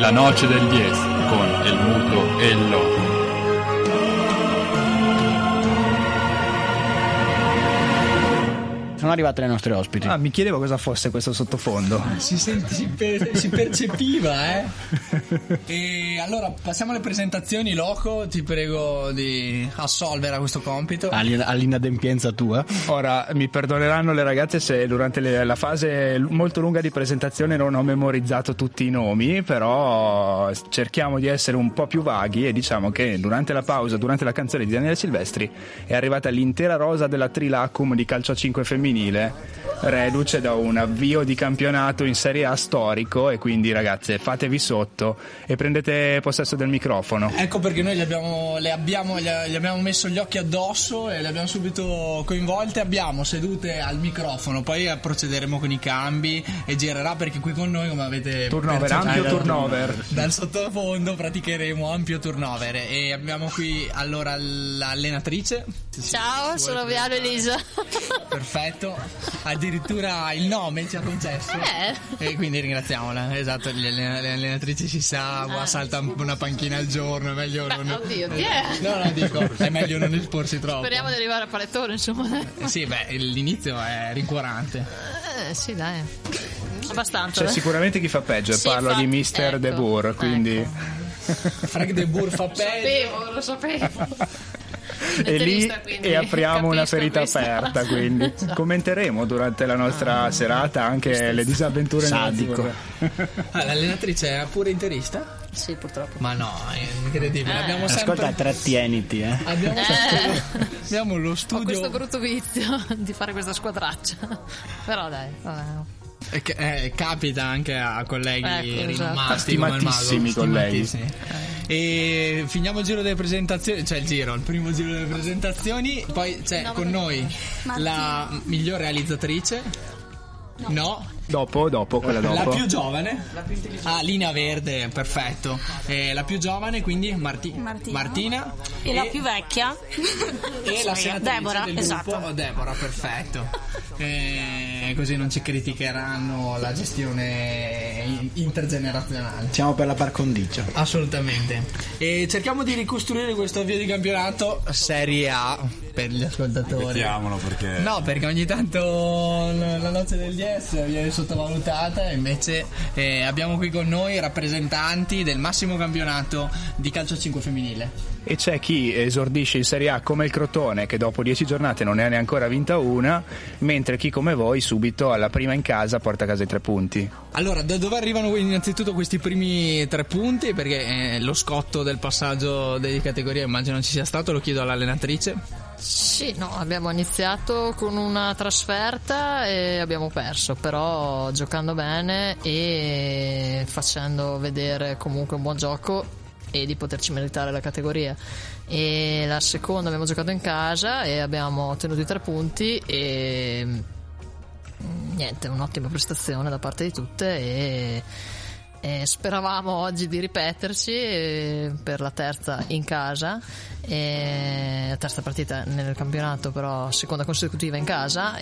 La noce del 10 con el muto e il loco. Sono arrivate le nostre ospiti. Ah, mi chiedevo cosa fosse questo sottofondo. Si, sente, si, per- si percepiva, eh. E allora passiamo alle presentazioni, Loco. Ti prego di assolvere a questo compito. All- all'inadempienza tua. Ora mi perdoneranno le ragazze se durante le- la fase molto lunga di presentazione non ho memorizzato tutti i nomi, però cerchiamo di essere un po' più vaghi e diciamo che durante la pausa, durante la canzone di Daniele Silvestri, è arrivata l'intera rosa della Trilacum di calcio a 5 femminile, reduce da un avvio di campionato in Serie A storico e quindi ragazze fatevi sotto e prendete possesso del microfono. Ecco perché noi gli abbiamo, le abbiamo, gli abbiamo messo gli occhi addosso e le abbiamo subito coinvolte. Abbiamo sedute al microfono, poi procederemo con i cambi e girerà perché qui con noi, come avete Turnover, ampio turnover. Dal sottofondo praticheremo ampio turnover e abbiamo qui allora l'allenatrice. Ciao, sono Viano Elisa. Perfetto, addirittura il nome ci ha concesso. Eh. E quindi ringraziamola. Esatto, le, alle- le allenatrici si sa, Ah. salta una panchina al giorno, è meglio Beh, non. oddio, chi è? No, no, dico, è meglio non esporsi troppo. Speriamo di arrivare a panettone, insomma. Eh, Sì, beh, l'inizio è rincuorante. Eh, sì, dai. Abbastanza. C'è eh. sicuramente chi fa peggio, Sì, parlo fa- di Mr. ecco, De Boer, quindi... ecco. Frank De Boer fa peggio. Sapevo, lo sapevo. e lì quindi e apriamo una ferita questa. aperta quindi commenteremo durante la nostra serata anche le disavventure Sadico. Ah, l'allenatrice è pure interista? Sì, purtroppo. Ma no, è incredibile. Abbiamo sempre. Ascolta, trattieniti, eh. Abbiamo, sempre- abbiamo lo Ho studio. questo brutto vizio di fare questa squadraccia. Però dai, vabbè. Eh, che- eh, capita anche a colleghi Ecco, esatto. rinomati come il mago, Stimatissimi colleghi. stimatissimi. E finiamo il giro delle presentazioni, cioè il giro, il primo giro delle presentazioni. Poi c'è con noi la miglior realizzatrice. No, dopo dopo quella la dopo più giovane. Ah, linea verde, perfetto. Eh, la più giovane, quindi Marti- Martina. Martina. E la più vecchia? E la senatrice Deborah, del esatto. gruppo, oh, Deborah, perfetto. Eh, così non ci criticheranno la gestione in- intergenerazionale. Siamo per la par condicio. Assolutamente. E cerchiamo di ricostruire questo avvio di campionato Serie A per gli ascoltatori. Mettiamolo perché... No, perché ogni tanto l- la noce del DS viene sottovalutata e invece eh, abbiamo qui con noi rappresentanti del massimo campionato di calcio a 5 femminile. e c'è chi esordisce in Serie A come il Crotone che dopo 10 giornate non ne ha neanche vinta una mentre chi come voi subito alla prima in casa porta a casa i tre punti Allora, da dove arrivano innanzitutto questi primi tre punti? Perché eh, lo scotto del passaggio delle categorie immagino non ci sia stato, lo chiedo all'allenatrice. Sì, no, abbiamo iniziato con una trasferta e abbiamo perso, però giocando bene e facendo vedere comunque un buon gioco e di poterci meritare la categoria. E la seconda abbiamo giocato in casa e abbiamo ottenuto i tre punti e mm, niente, un'ottima prestazione da parte di tutte e, e speravamo oggi di ripeterci eh, per la terza in casa. E la terza partita nel campionato però seconda consecutiva in casa.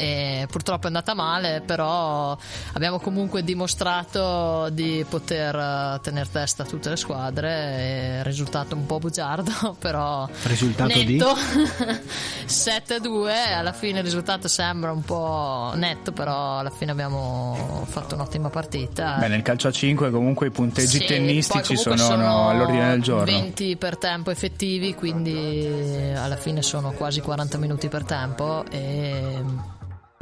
Purtroppo è andata male però abbiamo comunque dimostrato di poter eh, tenere testa a tutte le squadre. E risultato un po' bugiardo però Risultato di? netto. 7-2 alla fine il risultato sembra un po' netto però alla fine abbiamo fatto un'ottima partita. Beh, nel calcio a 5 comunque i punteggi Sì, tennistici comunque sono, no, all'ordine del giorno 20 per tempo effettivi, quindi alla fine sono quasi 40 minuti per tempo e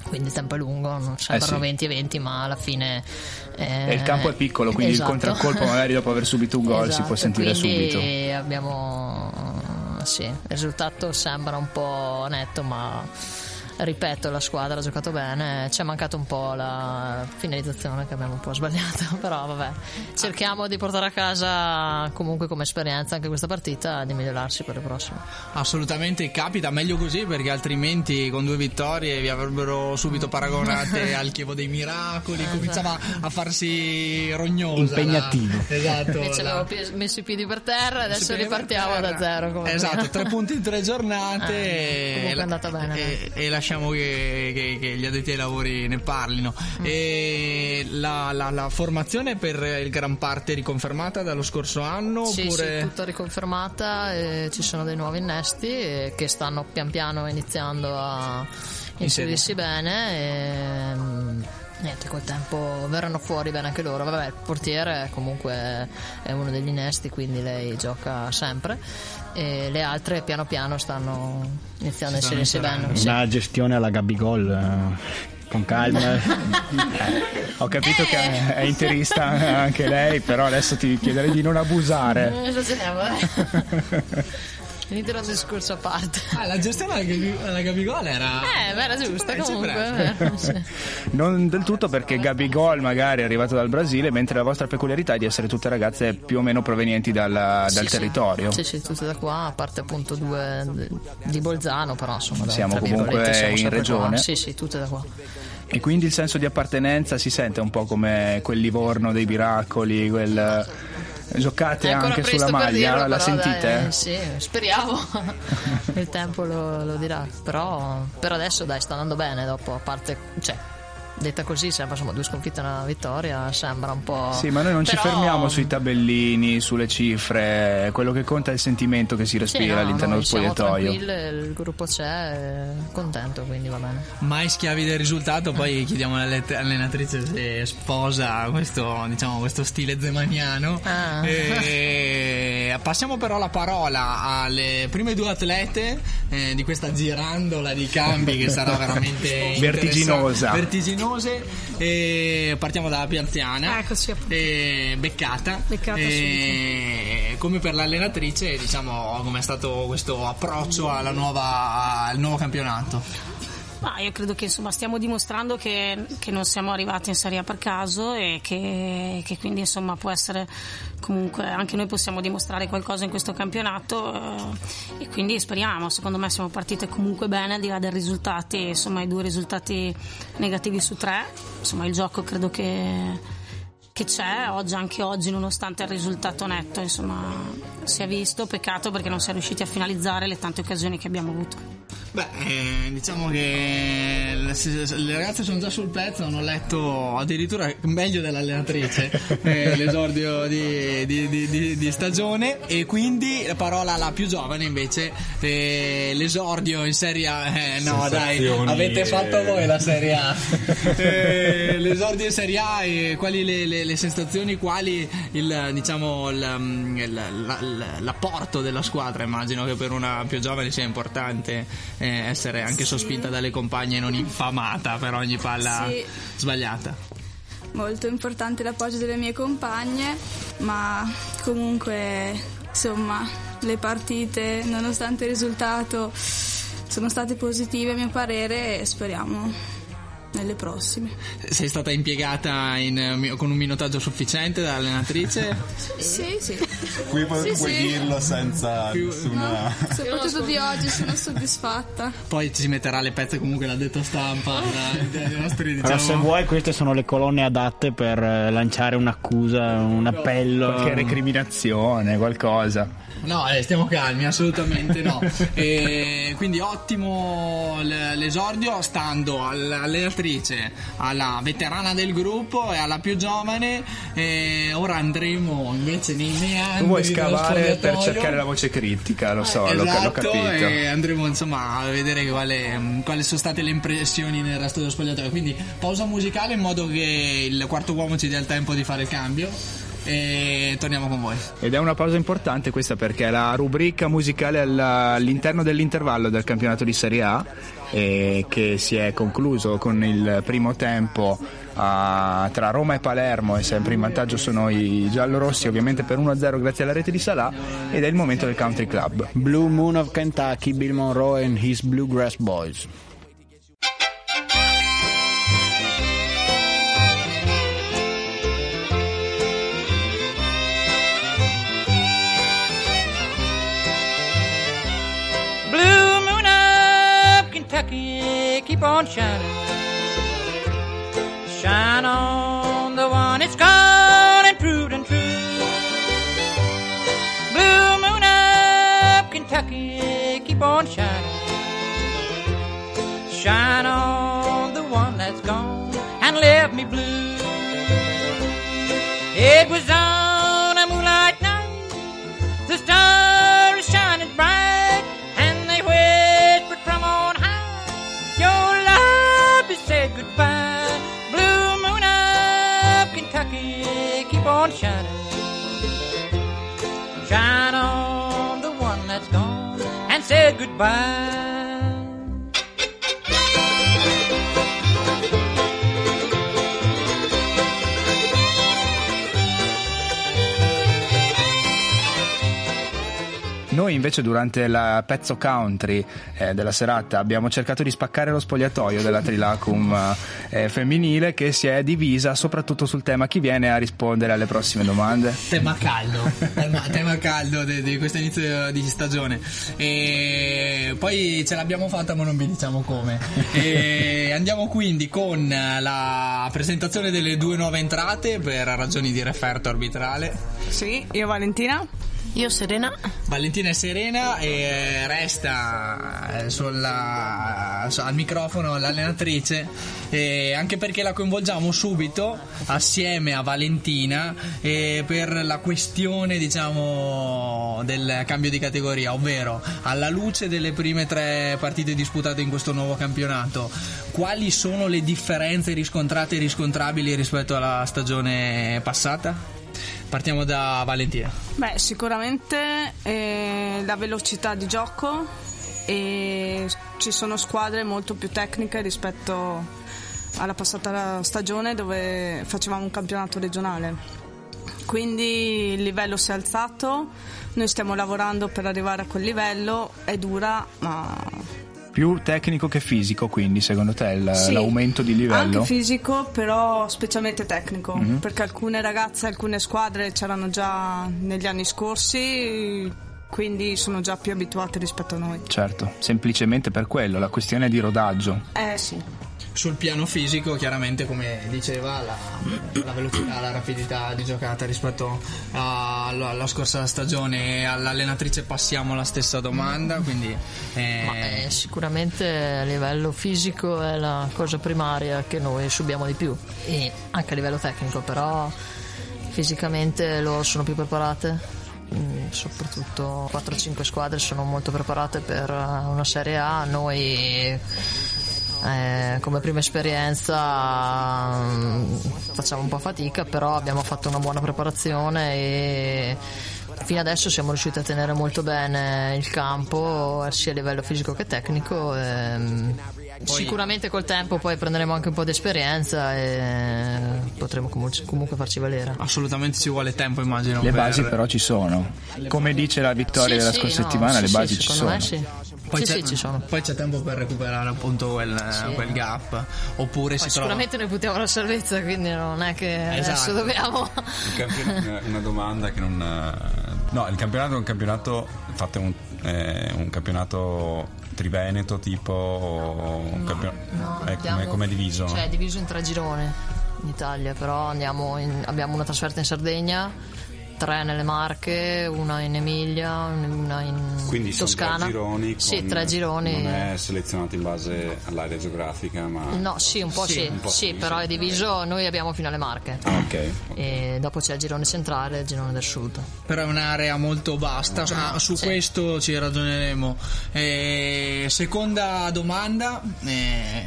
quindi il tempo è lungo, non sembrano sì. 20 e 20, ma alla fine eh, e il campo è piccolo quindi esatto. il contraccolpo magari dopo aver subito un gol si può Esatto, sentire subito abbiamo sì, il risultato sembra un po' netto, ma ripeto, la squadra ha giocato bene, ci è mancato un po' la finalizzazione che abbiamo un po' sbagliato, però vabbè, cerchiamo di portare a casa comunque come esperienza anche questa partita e di migliorarsi per le prossime. Assolutamente capita, meglio così perché altrimenti con due vittorie vi avrebbero subito paragonate al Chievo dei Miracoli, cominciava a farsi rognosa. Impegnativo. la- esatto. Invece la- avevo messo i piedi per terra e adesso ripartiamo da zero. Come Esatto, tre punti in tre giornate. Eh, comunque e, è andata bene, E, e la lasciamo che, che- che gli addetti ai lavori ne parlino. E la, la- la formazione per il gran parte riconfermata dallo scorso anno? Sì, oppure... sì, tutta riconfermata, e ci sono dei nuovi innesti eh, che stanno pian piano iniziando a inserirsi bene e mm, niente, col tempo verranno fuori bene anche loro. Vabbè, il portiere comunque è uno degli innesti, quindi lei gioca sempre e le altre piano piano stanno iniziando a inserirsi bene. Una gestione alla Gabigol. eh, con calma. Ho capito che è interista anche lei, però adesso ti chiederei di non abusare. Eh, esageriamo, Finitelo un discorso a parte. Ah, la gestione alla, alla Gabigol era... Eh, beh, era giusta comunque. presta. eh, sì. Non del tutto perché Gabigol magari è arrivato dal Brasile, mentre la vostra peculiarità è di essere tutte ragazze più o meno provenienti dalla- dal Sì, sì. territorio. Sì, sì, tutte da qua, a parte appunto due di Bolzano, però insomma, Siamo comunque siamo in regione. qua. Sì, sì, tutte da qua. E quindi il senso di appartenenza si sente un po' come quel Livorno dei Miracoli, quel... Giocate anche sulla maglia, dirlo, la però, sentite? dai, sì, speriamo. Il tempo lo, lo dirà. Però per adesso dai, sta andando bene dopo, a parte, cioè, detta così sembra insomma due sconfitte e una vittoria, sembra un po'. Sì, ma noi non ci Però- fermiamo sui tabellini, sulle cifre, quello che conta è il sentimento che si Sì, respira no, all'interno del spogliatoio. il gruppo c'è, contento, quindi va bene. Mai schiavi del risultato, poi chiediamo all'allenatrice se sposa questo, diciamo, questo stile zemaniano. Ah. E passiamo però la parola alle prime due atlete eh, di questa girandola di cambi che sarà veramente Vertiginosa. interessante, vertiginose. E partiamo dalla più anziana, Eccoci, e beccata. Beccata E come per l'allenatrice, diciamo, come è stato questo approccio alla nuova, al nuovo campionato. Ma io credo che insomma stiamo dimostrando che, che non siamo arrivati in Serie A per caso e che, che quindi insomma può essere comunque anche noi possiamo dimostrare qualcosa in questo campionato eh, e quindi speriamo, secondo me siamo partite comunque bene al di là dei risultati, insomma i due risultati negativi su tre, insomma il gioco credo che che c'è oggi, anche oggi, nonostante il risultato netto, insomma, si è visto. Peccato perché non si è riusciti a finalizzare le tante occasioni che abbiamo avuto. Beh, eh, diciamo che le, ragazze sono già sul pezzo, hanno letto addirittura meglio dell'allenatrice eh, l'esordio di, di- di- di- stagione e quindi la parola alla più giovane invece eh, l'esordio in Serie A. Eh, no dai, avete eh. fatto voi la Serie A. L'esordio in Serie A e quali le, le- le sensazioni, quali il, diciamo, il, mm, l'apporto della squadra. Immagino che per una più giovane sia importante eh, essere anche sospinta dalle compagne e non infamata per ogni palla Sì. sbagliata. Molto importante l'appoggio delle mie compagne, ma comunque insomma le partite, nonostante il risultato, sono state positive a mio parere e speriamo nelle prossime. Sei stata impiegata in, con un minutaggio sufficiente da allenatrice? Sì, sì. Qui pu- Sì, puoi sì. dirlo senza nessuna... Soprattutto di oggi sono soddisfatta. Poi ci metterà le pezze comunque l'ha detto stampa da- dei nostri Però se diciamo vuoi queste sono le colonne adatte per eh, lanciare un'accusa, un appello. Qualche recriminazione, qualcosa. No, eh, stiamo calmi, assolutamente no. E quindi ottimo l'esordio, stando all'allenatrice, alla veterana del gruppo e alla più giovane. E ora andremo invece nei meandri. Tu vuoi scavare per cercare la voce critica, lo so, l'ho, l'ho Esatto, capito. e andremo insomma a vedere quale- quali sono state le impressioni nel resto dello spogliatoio. Quindi pausa musicale in modo che il quarto uomo ci dia il tempo di fare il cambio. E torniamo con voi. Ed è una pausa importante questa perché è la rubrica musicale all'interno dell'intervallo del campionato di Serie A eh, che si è concluso con il primo tempo ah, tra Roma e Palermo e sempre in vantaggio sono i giallorossi ovviamente per 1-0 grazie alla rete di Salà ed è il momento del country club. Blue Moon of Kentucky, Bill Monroe and his Bluegrass Boys. Kentucky, keep on shining. Shine on the one it's gone and proved and true. Blue moon up, Kentucky, keep on shining. Shine on the one that's gone and left me blue. It was on. goodbye. Noi invece durante il pezzo country eh, della serata abbiamo cercato di spaccare lo spogliatoio della Trilacum eh, femminile che si è divisa soprattutto sul tema chi viene a rispondere alle prossime domande. Tema caldo, tema, tema caldo di, di questo inizio di stagione. E poi ce l'abbiamo fatta ma non vi diciamo come. E andiamo quindi con la presentazione delle due nuove entrate per ragioni di referto arbitrale. Sì, io Valentina. Io Serena. Valentina è serena e resta eh, sulla- su- al microfono l'allenatrice anche perché la coinvolgiamo subito assieme a Valentina eh, per la questione diciamo del cambio di categoria ovvero alla luce delle prime tre partite disputate in questo nuovo campionato quali sono le differenze riscontrate e riscontrabili rispetto alla stagione passata? Partiamo da Valentina. Beh, sicuramente eh, la velocità di gioco e ci sono squadre molto più tecniche rispetto alla passata stagione dove facevamo un campionato regionale. Quindi il livello si è alzato, noi stiamo lavorando per arrivare a quel livello, è dura ma Più tecnico che fisico quindi secondo te il- Sì, l'aumento di livello? Anche fisico, però specialmente tecnico, perché alcune ragazze, alcune squadre c'erano già negli anni scorsi, quindi sono già più abituate rispetto a noi. Certo, semplicemente per quello, la questione di rodaggio. Eh sì. Sul piano fisico, chiaramente, come diceva, la, la velocità, la rapidità di giocata rispetto alla, alla scorsa stagione. All'allenatrice passiamo la stessa domanda, quindi eh, Ma, eh, sicuramente a livello fisico è la cosa primaria che noi subiamo di più. E anche a livello tecnico però fisicamente loro sono più preparate. Mm, soprattutto 4-5 squadre sono molto preparate per eh, una Serie A. Noi eh, come prima esperienza mm, facciamo un po' fatica però abbiamo fatto una buona preparazione e fino adesso siamo riusciti a tenere molto bene il campo sia a livello fisico che tecnico e, mm, sicuramente col tempo poi prenderemo anche un po' di esperienza e potremo comu- comunque farci valere assolutamente ci vuole tempo, immagino. Le per- basi però ci sono. Come dice la vittoria Sì, della sì, scorsa no, settimana, sì, le sì, basi ci secondo sono. me sì. Poi, sì, c'è, sì, ci sono. poi c'è tempo per recuperare appunto quel, quel gap. Oppure Poi si trova. sicuramente noi puntiamo la salvezza, quindi non è che adesso Esatto. dobbiamo. Un campion- una domanda che non. eh, No, il campionato è un campionato. Fate un, eh, un campionato triveneto tipo. o un campio- No, come, abbiamo- come è diviso? Cioè, è diviso in tre gironi in Italia, però andiamo in- abbiamo una trasferta in Sardegna, tre nelle Marche, una in Emilia, una in Quindi sono Toscana. tre gironi. Con, sì, tre gironi. Non è selezionato in base all'area geografica, ma. No, sì, un po' Sì, sì, un po' sì, sì, però è diviso, noi abbiamo fino alle Marche. Ah, ok. E dopo c'è il girone centrale e il girone del sud. Però è un'area molto vasta, ah, su sì. questo ci ragioneremo. Eh, seconda domanda, eh,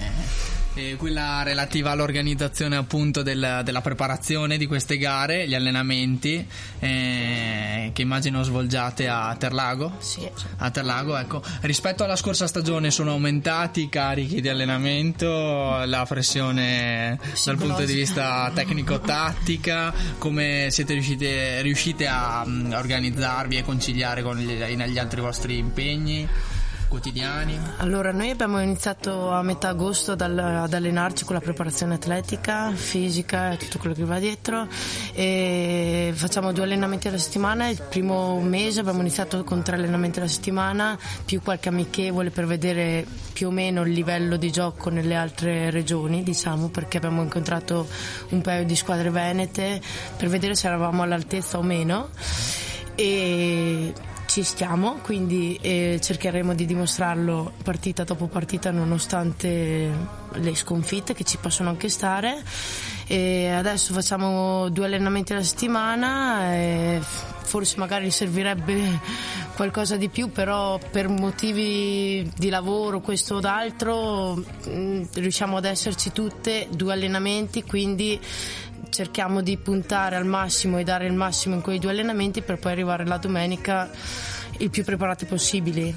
eh, quella relativa all'organizzazione appunto del- della preparazione di queste gare, gli allenamenti eh, che immagino svolgiate a Terlago. Sì. A Terlago, ecco. Rispetto alla scorsa stagione sono aumentati i carichi di allenamento, la pressione dal punto di vista tecnico-tattica, come siete riuscite, riuscite a, mm, a organizzarvi e conciliare con gli, gli altri vostri impegni quotidiani? Allora, noi abbiamo iniziato a metà agosto dal- ad allenarci con la preparazione atletica, fisica e tutto quello che va dietro e facciamo due allenamenti alla settimana. Il primo mese abbiamo iniziato con tre allenamenti alla settimana, più qualche amichevole per vedere più o meno il livello di gioco nelle altre regioni, diciamo, perché abbiamo incontrato un paio di squadre venete per vedere se eravamo all'altezza o meno e ci stiamo, quindi eh, cercheremo di dimostrarlo partita dopo partita nonostante le sconfitte che ci possono anche stare. E adesso facciamo due allenamenti alla settimana, e forse magari servirebbe qualcosa di più, però per motivi di lavoro, questo o d'altro, mh, riusciamo ad esserci tutte, due allenamenti, quindi cerchiamo di puntare al massimo e dare il massimo in quei due allenamenti per poi arrivare la domenica il più preparati possibili.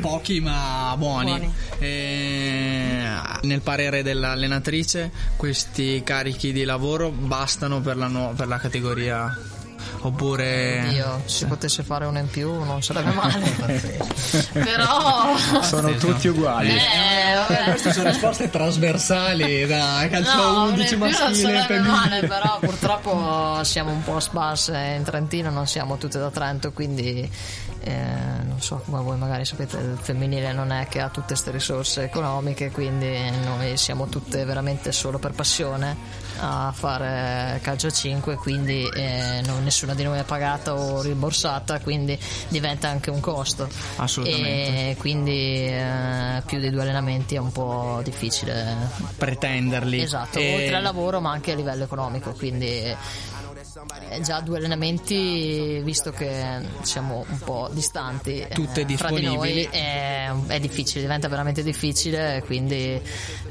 Pochi ma buoni. Buoni. E, nel parere dell'allenatrice, questi carichi di lavoro bastano per la, nu- per la categoria? Oppure. Dio, se potesse fare uno in più non sarebbe male. Però. Sono tutti uguali. Eh, vabbè. Queste sono risposte trasversali da calcio No, 11 uno in più non maschile e sarebbe male, femminile. però purtroppo siamo un po' sparse in Trentino, non siamo tutte da Trento, quindi eh, non so come voi magari sapete, il femminile non è che ha tutte queste risorse economiche, quindi noi siamo tutte veramente solo per passione a fare calcio a 5, quindi eh, non- nessuna di noi è pagata o rimborsata, quindi diventa anche un costo. Assolutamente. E quindi eh, più di due allenamenti è un po' difficile Pretenderli. Esatto, E- oltre al lavoro ma anche a livello economico, quindi eh, già due allenamenti, visto che siamo un po' distanti Tutte eh, fra di noi, è, è difficile, diventa veramente difficile, quindi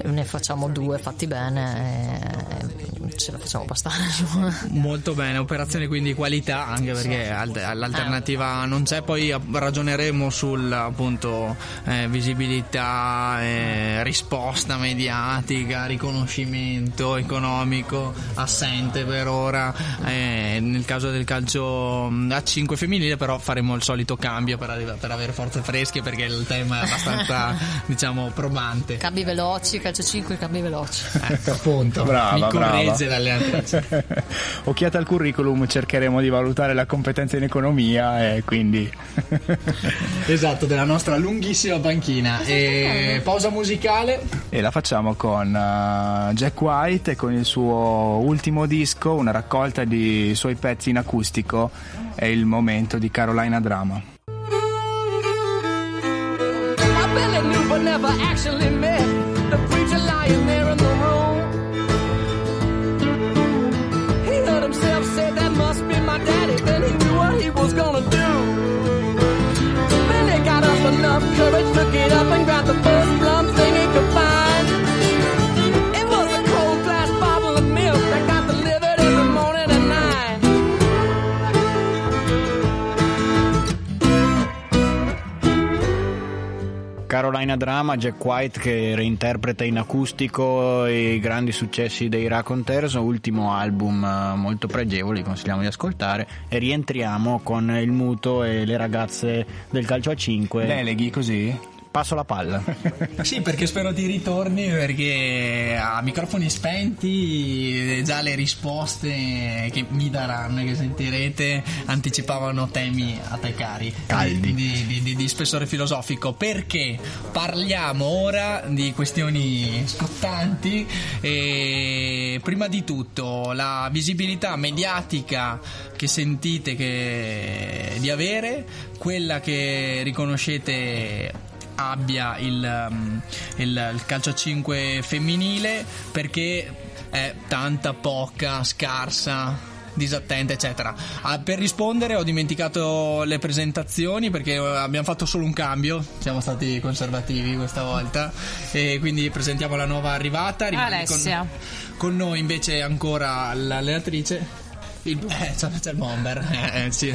ne facciamo due fatti bene e ce la facciamo bastare. Molto bene, operazione quindi qualità, anche perché al- l'alternativa non c'è, poi ragioneremo sul appunto eh, visibilità, eh, risposta mediatica, riconoscimento economico assente per ora. eh, nel caso del calcio a 5 femminile, però faremo il solito cambio per, arriva- per avere forze fresche perché il tema è abbastanza diciamo probante. Cambi veloci, calcio 5, cambi veloci. Ecco appunto, Brava, mi brava. corregge l'allenatrice. Occhiata al curriculum, cercheremo di valutare la competenza in economia e quindi Esatto, della nostra lunghissima panchina. E pausa musicale. e la facciamo con uh, Jack White e con il suo ultimo disco, una raccolta di suoi pezzi in acustico. È il momento di Carolina Drama. I Carolina Drama, Jack White che reinterpreta in acustico i grandi successi dei Raconteurs, ultimo album eh, molto pregevole, consigliamo di ascoltare e rientriamo con il muto e le ragazze del calcio a 5. Deleghi così? Passo la palla. Sì, perché spero ti ritorni perché a microfoni spenti eh, già le risposte che mi daranno e che sentirete anticipavano temi a te cari. Caldi. Di, di- di- di spessore filosofico. Perché parliamo ora di questioni scottanti e prima di tutto la visibilità mediatica che sentite che- di avere, quella che riconoscete abbia il, um, il- il calcio a 5 femminile perché è tanta, poca, scarsa, disattenta, eccetera. Ah, per rispondere ho dimenticato le presentazioni perché eh, abbiamo fatto solo un cambio, siamo stati conservativi questa volta e quindi presentiamo la nuova arrivata. Alessia. Con, con noi invece ancora l'allenatrice. Il, eh, c'è, il bomber, eh, eh, sì.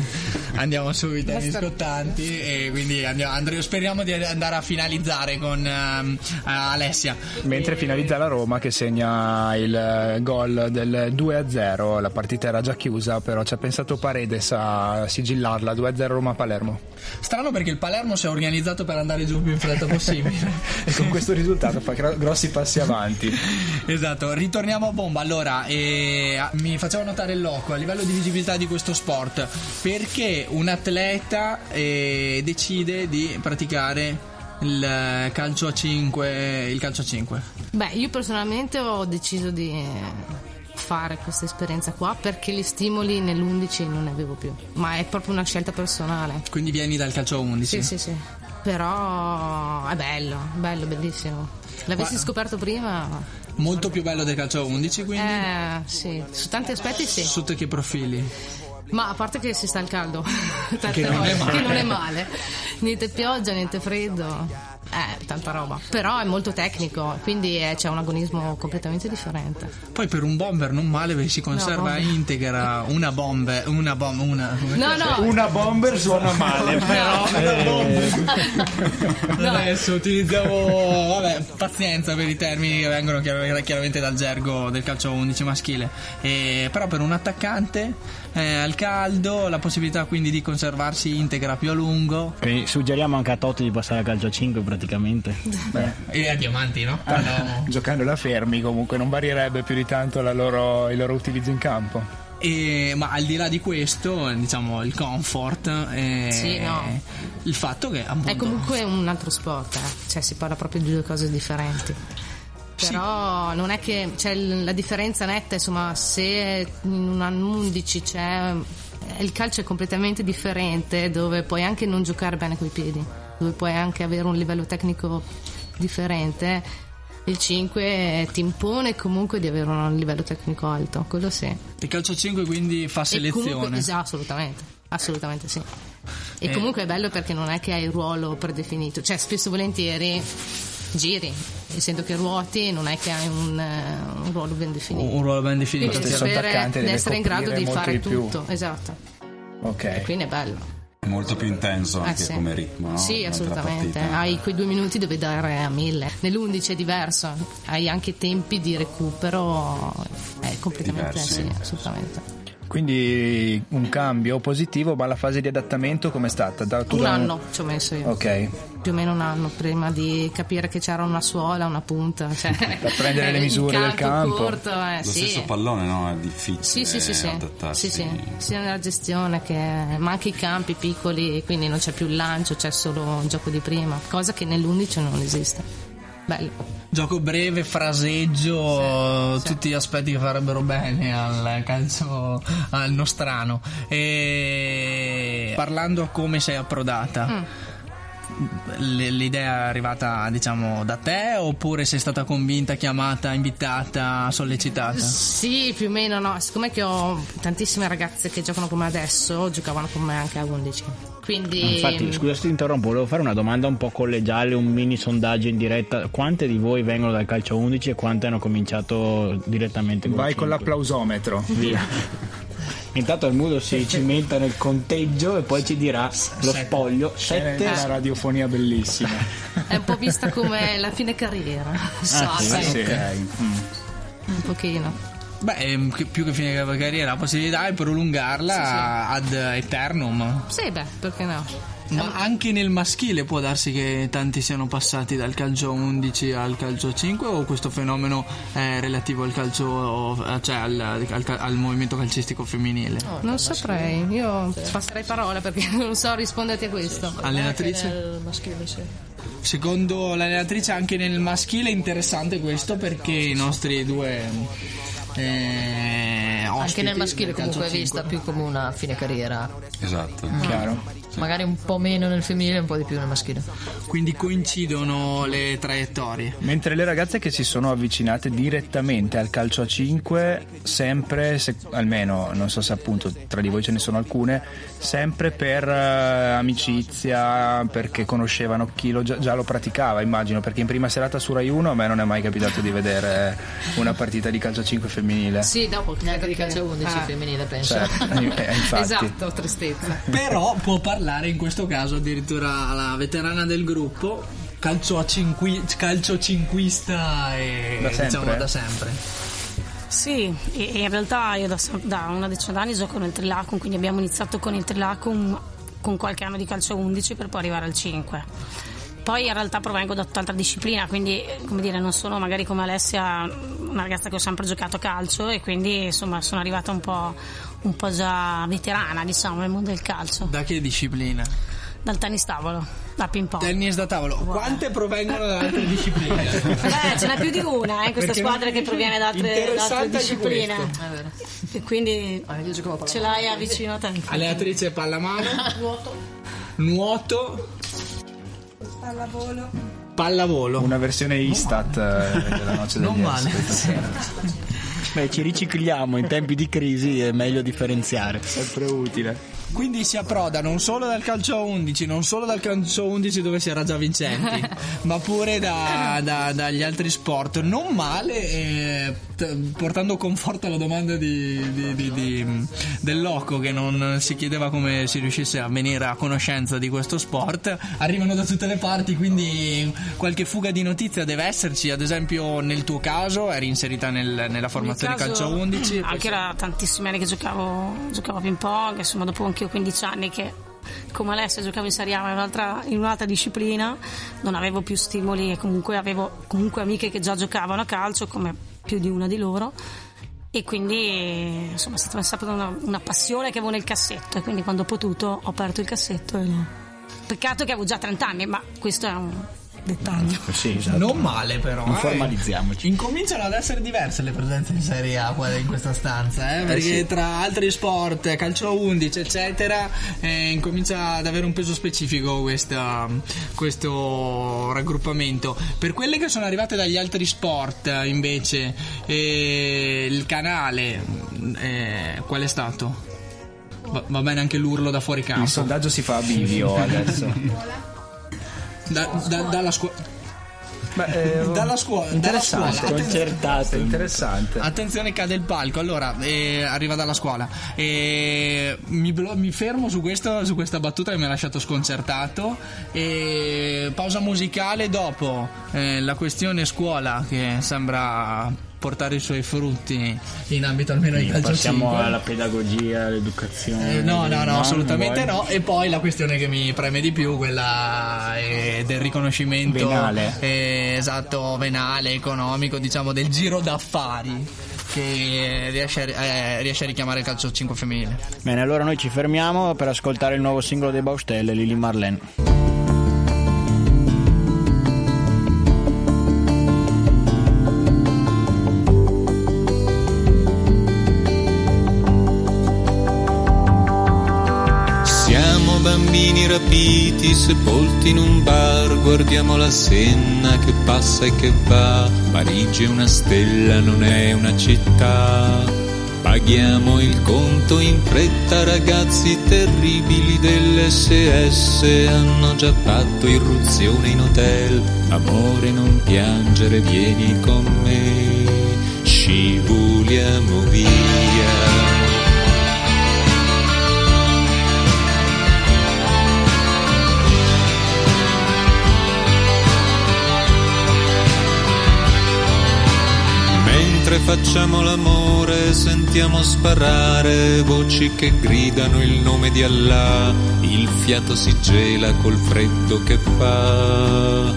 andiamo subito agli scottanti e quindi andiamo, andremo- speriamo di andare a finalizzare con ehm, Alessia. Mentre finalizza la Roma che segna il eh, gol del 2-0, la partita era già chiusa, però ci ha pensato Paredes a sigillarla 2-0 Roma-Palermo. Strano perché il Palermo si è organizzato per andare giù più in fretta possibile. E con questo risultato fa gro- grossi passi avanti. Esatto, ritorniamo a bomba. Allora, eh, mi faceva notare il loco a livello di visibilità di questo sport. Perché un atleta eh, decide di praticare il calcio a 5? Il calcio a 5? Beh, io personalmente ho deciso di eh, fare questa esperienza qua perché gli stimoli nell'11 non ne avevo più, ma è proprio una scelta personale. Quindi vieni dal calcio a 11? Sì, sì, sì. Però è bello, bello, bellissimo. L'avessi Guarda. scoperto prima? Molto più bello del calcio a 11, quindi? Eh, sì, su tanti aspetti sì. Sotto che profili? Ma a parte che si sta al caldo, tante Che non è volte, male. che non è male. Niente pioggia, niente freddo. Eh, tanta roba. Però è molto tecnico, quindi eh, c'è un agonismo completamente differente. Poi per un bomber non male perché si conserva bomber. integra una bomber, una bomba, una... No, no. Una bomber suona male, però. eh, Adesso utilizziamo, vabbè, pazienza per i termini che vengono chiar- chiaramente dal gergo del calcio 11 maschile. E, però per un attaccante eh, al caldo la possibilità quindi di conservarsi integra più a lungo Quindi suggeriamo anche a Totti di passare a calcio a 5 praticamente. e a diamanti, no? Ah, No. giocando da fermi comunque non varierebbe più di tanto la loro- il loro utilizzo in campo. E- ma al di là di questo, diciamo il comfort, eh, Sì, no. il fatto che appunto, È comunque un altro sport, eh. cioè si parla proprio di due cose differenti. Però non è che c'è l- la differenza netta, insomma, se in un anno 11 c'è il calcio è completamente differente, dove puoi anche non giocare bene coi piedi, dove puoi anche avere un livello tecnico differente. Il 5 ti impone comunque di avere un livello tecnico alto, quello sì. il calcio 5 quindi fa selezione. comunque, esatto, assolutamente, assolutamente sì. E Eh. comunque è bello perché non è che hai il ruolo predefinito, cioè spesso volentieri giri, essendo che ruoti non è che hai un, eh, un ruolo ben definito. un ruolo ben definito. Quindi stesso attaccante deve essere in grado di fare di tutto, esatto. Ok. Quindi è bello. È molto più intenso Eh, anche sì. come ritmo, no? Sì, assolutamente. Hai quei due minuti dove dare a mille. Nell'11 è diverso, hai anche tempi di recupero, è completamente Diversi. sì, assolutamente. Quindi un cambio positivo, ma la fase di adattamento com'è stata? Da, Un da anno ci ho messo io. Ok. Più o meno un anno prima di capire che c'era una suola, una punta. Cioè, Per prendere le misure del campo. corto, eh, Lo sì. stesso pallone, no? È difficile Sì, sì, sì, sì. adattarsi. Sì, sì. sia nella gestione che ma anche i campi piccoli, quindi non c'è più il lancio, c'è solo il gioco di prima, cosa che nell'11 non esiste. Bello. Gioco breve, fraseggio, tutti gli aspetti che farebbero bene al calcio al nostrano. E parlando a come sei approdata. Mm. L'idea è arrivata, diciamo, da te oppure sei stata convinta, chiamata, invitata, sollecitata? Sì, più o meno no. Siccome che ho tantissime ragazze che giocano come adesso, giocavano con me anche a 11. Quindi Infatti, scusa se ti interrompo, volevo fare una domanda un po' collegiale, un mini sondaggio in diretta. Quante di voi vengono dal calcio 11 e quante hanno cominciato direttamente con Vai con cinque? l'applausometro. Via. Intanto il mudo si cimenta nel conteggio e poi ci dirà lo spoglio È 7 una radiofonia bellissima. è un po' vista come la fine carriera. Sa, sì, sai, Sì. un pochino. Beh, ehm, più che finire la carriera, la possibilità è prolungarla ad eternum. Sì, beh, perché no? Ma anche nel maschile può darsi che tanti siano passati dal calcio 11 al calcio 5 o questo fenomeno è relativo al calcio, cioè al, al- al movimento calcistico femminile? Non saprei, io passerei parola perché non so risponderti a questo. Allenatrice? Nel maschile, sì. Secondo l'allenatrice anche nel maschile è interessante questo perché i nostri due eh, Anche nel maschile calcio comunque è 5. vista più come una fine carriera. Esatto. Chiaro? Magari un po' meno nel femminile e un po' di più nel maschile. Quindi coincidono le traiettorie. Mentre le ragazze che si sono avvicinate direttamente al calcio a 5, sempre, se- almeno non so se appunto tra di voi ce ne sono alcune, sempre per eh, amicizia, perché conoscevano chi lo già, già lo praticava, immagino, perché in prima serata su Rai 1 a me non è mai capitato di vedere una partita di calcio a 5 femminile. Sì, dopo Neanche di calcio 11 Ah. femminile, penso. Cioè, eh, infatti. Esatto, tristezza. Però può parlare in questo caso addirittura la veterana del gruppo, calcio, a cinqui- calcio cinquista e Da sempre? diciamo da sempre. Sì, in realtà io da, da una decina d'anni gioco nel Trilacum, quindi abbiamo iniziato con il Trilacum con qualche anno di calcio 11 per poi arrivare al 5. Poi in realtà provengo da tutt'altra disciplina, quindi come dire, non sono magari come Alessia una ragazza che ho sempre giocato a calcio e quindi insomma sono arrivata un po', un po' già veterana diciamo nel mondo del calcio. Da che disciplina? Dal tennis tavolo, da ping pong. Tennis da tavolo. Quante provengono da altre discipline? Eh, ce n'è più di una eh, in questa Perché squadra che proviene da altre, da altre discipline. questo. È vero. E quindi Ah, ce l'hai a vicino a te. Allenatrice pallamano, Nuoto. nuoto, Pallavolo. Pallavolo. Una versione Istat eh, della noce degli Non male. Essi. Beh, ci ricicliamo in tempi di crisi, è meglio differenziare. Sempre utile. Quindi si approda non solo dal calcio a 11, non solo dal calcio a 11 dove si era già vincenti, ma pure da- da- dagli altri sport. Non male, eh, t- portando conforto alla domanda di, di- di- di- del Loco che non si chiedeva come si riuscisse a venire a conoscenza di questo sport. Arrivano da tutte le parti, quindi qualche fuga di notizia deve esserci. Ad esempio, nel tuo caso eri inserita nel- nella formazione calcio caso, a 11. Anche era tantissimi anni che giocavo, giocavo a ping pong, insomma dopo anche io 15 anni che come Alessia giocavo in Serie A in un'altra, in un'altra disciplina, non avevo più stimoli e comunque avevo comunque amiche che già giocavano a calcio come più di una di loro e quindi insomma è stata sempre una, una passione che avevo nel cassetto e quindi quando ho potuto ho aperto il cassetto e. Peccato che avevo già 30 anni, ma questo è un dettaglio. Sì, esatto. Non male però. Non eh. formalizziamoci. Incominciano ad essere diverse le presenze in Serie A qua in questa stanza, eh, perché sì. tra altri sport, calcio a 11, eccetera, eh, incomincia ad avere un peso specifico questa- questo raggruppamento. Per quelle che sono arrivate dagli altri sport, eh, invece, eh, il canale, eh, qual è stato? Va, va bene anche l'urlo da fuori campo. Il sondaggio si fa a bivio adesso. Da- da- dalla scuola. eh, dalla scuola, dalla interessante, scuola. concertato. Interessante. Attenzione, cade il palco. Allora, eh, arriva dalla scuola. Eh, mi, blo- mi fermo su, questo, su questa battuta che mi ha lasciato sconcertato. E pausa musicale dopo eh, la questione scuola che sembra portare i suoi frutti in ambito almeno di calcio Passiamo 5. alla pedagogia, all'educazione. Eh, no, no, no, assolutamente vuoi? no. E poi la questione che mi preme di più, quella eh, del riconoscimento Venale. eh, esatto, venale, economico, diciamo, del giro d'affari che riesce a, eh, riesce a richiamare il calcio 5 femminile. Bene, allora noi ci fermiamo per ascoltare il nuovo singolo dei Baustelle, Lili Marlene. Rapiti, sepolti in un bar, guardiamo la Senna che passa e che va. Parigi è una stella, non è una città. Paghiamo il conto in fretta, ragazzi terribili dell'SS hanno già fatto irruzione in hotel. Amore, non piangere, vieni con me, scivoliamo via. Mentre facciamo l'amore sentiamo sparare voci che gridano il nome di Allah, il fiato si gela col freddo che fa.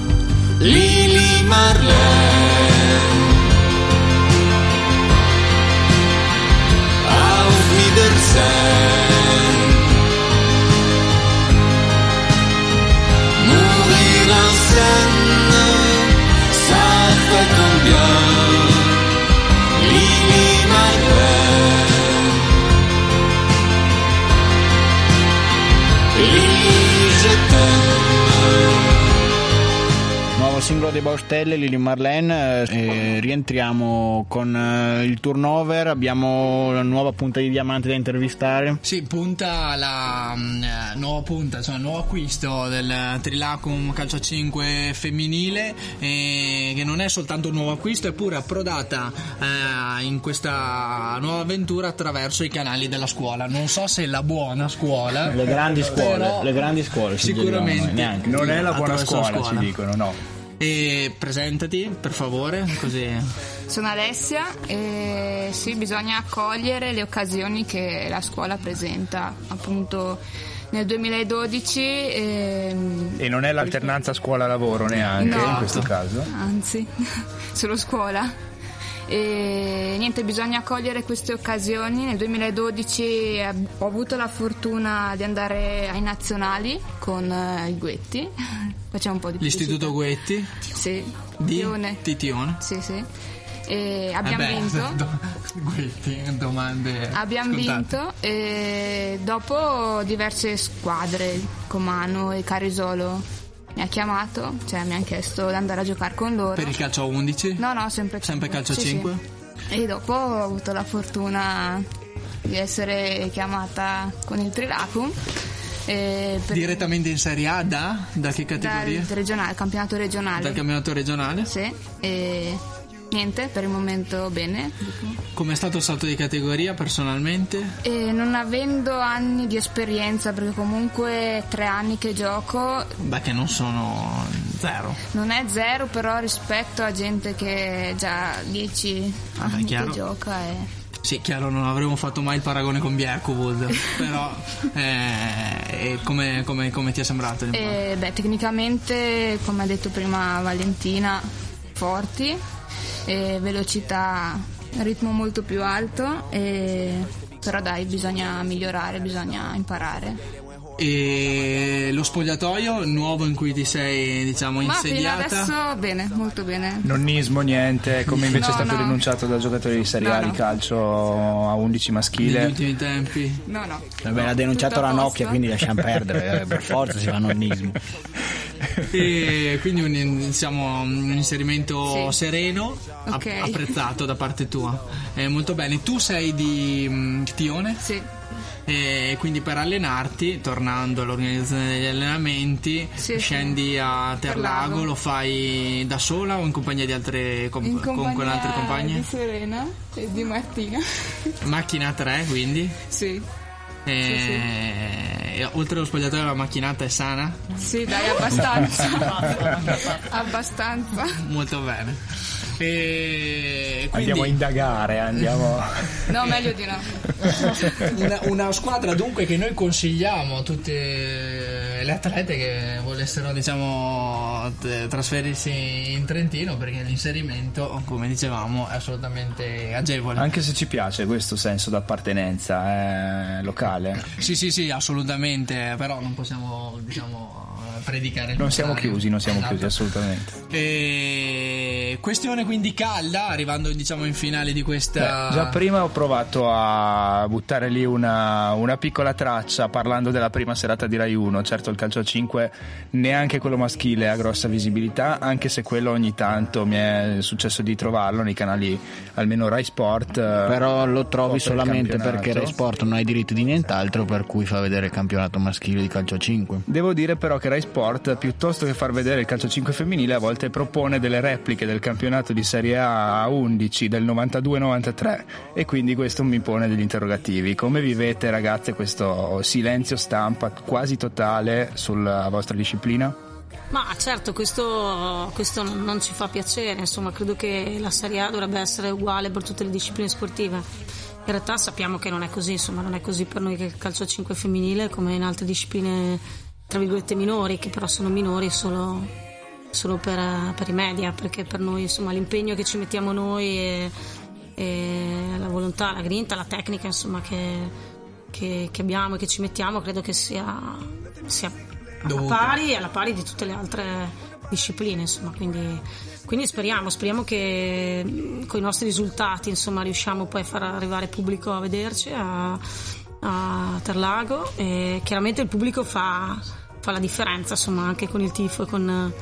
Lili Marlene. Auf Wiedersehen. Mourir ensemble, ça fait combien? Singolo dei Baustelle, Lili Marlene. eh, rientriamo con eh, il turnover. Abbiamo la nuova punta di diamante da intervistare. Sì, punta la mm, eh, nuova punta, cioè nuovo acquisto del Trilacum Calcio 5 femminile, eh, che non è soltanto un nuovo acquisto, è pure approdata eh, in questa nuova avventura attraverso i canali della scuola. Non so se la buona scuola, Le grandi scuole, però le grandi scuole. si sicuramente neanche. Non è la buona attraverso la scuola, ci scuola. dicono, no. E presentati, per favore, così. Sono Alessia e sì, bisogna accogliere le occasioni che la scuola presenta. Appunto nel 2012, ehm, E non è l'alternanza scuola-lavoro neanche No. in questo caso. anzi, solo scuola. E niente, bisogna cogliere queste occasioni. Nel 2012 ab- ho avuto la fortuna di andare ai nazionali con eh, il Guetti. Facciamo un po' di L'Istituto Guetti Sì, di Tione. Titione. Sì, sì. E abbiamo Eh beh, vinto. do- Guetti, domande. Abbiamo scontate. vinto e dopo diverse squadre, Comano e Carisolo mi ha chiamato, cioè mi hanno chiesto di andare a giocare con loro. Per il calcio a 11? No, no, sempre Sempre calcio Sì, 5? sì. E dopo ho avuto la fortuna di essere chiamata con il Trilacum. per- Direttamente in Serie A da, da che categoria? dal regionale, campionato regionale. Dal campionato regionale? Sì, e niente, per il momento bene. Come è stato il salto di categoria personalmente? E non avendo anni di esperienza, perché comunque tre anni che gioco, Beh, che non sono zero. non è zero, però rispetto a gente che già dieci anni chiaro. che gioca è... Sì, chiaro, non avremmo fatto mai il paragone con Bjerkwood, però eh, come, come- come ti è sembrato? E, beh, tecnicamente, come ha detto prima Valentina, forti, e velocità, ritmo molto più alto, e- però dai, bisogna migliorare, bisogna imparare. E lo spogliatoio nuovo in cui ti sei, diciamo, Ma fino insediata? adesso bene, molto bene. Nonnismo, niente, come invece No, è stato no. denunciato da giocatori di Serie A no. di calcio a 11 maschile. Negli ultimi tempi. No, no. Vabbè, l'ha denunciato Tutto a Ranocchia, posto? quindi lasciamo perdere. eh, Per forza si fa nonnismo. E quindi un, diciamo, un inserimento Sì. sereno, app- Ok. apprezzato da parte tua. Eh, molto bene. Tu sei di mm, Tione? Sì. E quindi per allenarti, tornando all'organizzazione degli allenamenti, Sì, scendi a Terlago, lo fai da sola o in compagnia di altre com- In con, con compagnia altre compagne? di Serena e di Martina. Macchina 3 quindi? Sì. E- e oltre allo spogliatoio la macchinata è sana? Sì, dai, abbastanza. abbastanza. Molto bene. E quindi Andiamo a indagare, andiamo. No, meglio di no. una, una squadra dunque che noi consigliamo a tutte le atlete che volessero diciamo trasferirsi in Trentino perché l'inserimento come dicevamo è assolutamente agevole Anche se ci piace questo senso d'appartenenza eh, locale. sì sì sì assolutamente però non possiamo diciamo predicare Non siamo chiusi, non siamo Esatto. chiusi assolutamente. E questione quindi calda arrivando diciamo in finale di questa Beh, già prima ho provato a buttare lì una, una piccola traccia parlando della prima serata di Rai 1. Certo, il calcio a 5 neanche quello maschile ha grossa visibilità, anche se quello ogni tanto mi è successo di trovarlo nei canali almeno Rai Sport. eh, Però lo trovi per solamente perché Rai Sport non ha i diritti di nient'altro, per cui fa vedere il campionato maschile di calcio a 5. Devo dire però che Rai Sport, piuttosto che far vedere il calcio 5 femminile, a volte propone delle repliche del campionato di Serie A a 11 del 92-93 e quindi questo mi pone degli interrogativi. Come vivete ragazze questo silenzio stampa quasi totale sulla vostra disciplina? Ma certo, questo, questo non ci fa piacere, insomma, credo che la Serie A dovrebbe essere uguale per tutte le discipline sportive. In realtà sappiamo che non è così, insomma, non è così per noi che il calcio a 5 femminile come in altre discipline, tra virgolette, minori, che però sono minori solo, solo per, per i media, perché per noi, insomma, l'impegno che ci mettiamo noi e, e la volontà, la grinta, la tecnica, insomma, che, che- che abbiamo e che ci mettiamo, credo che sia, sia alla pari, alla pari di tutte le altre discipline, insomma, quindi, quindi speriamo, speriamo che mh, con i nostri risultati, insomma, riusciamo poi a far arrivare pubblico a vederci a, a Terlago e chiaramente il pubblico fa, fa la differenza, insomma, anche con il tifo e con,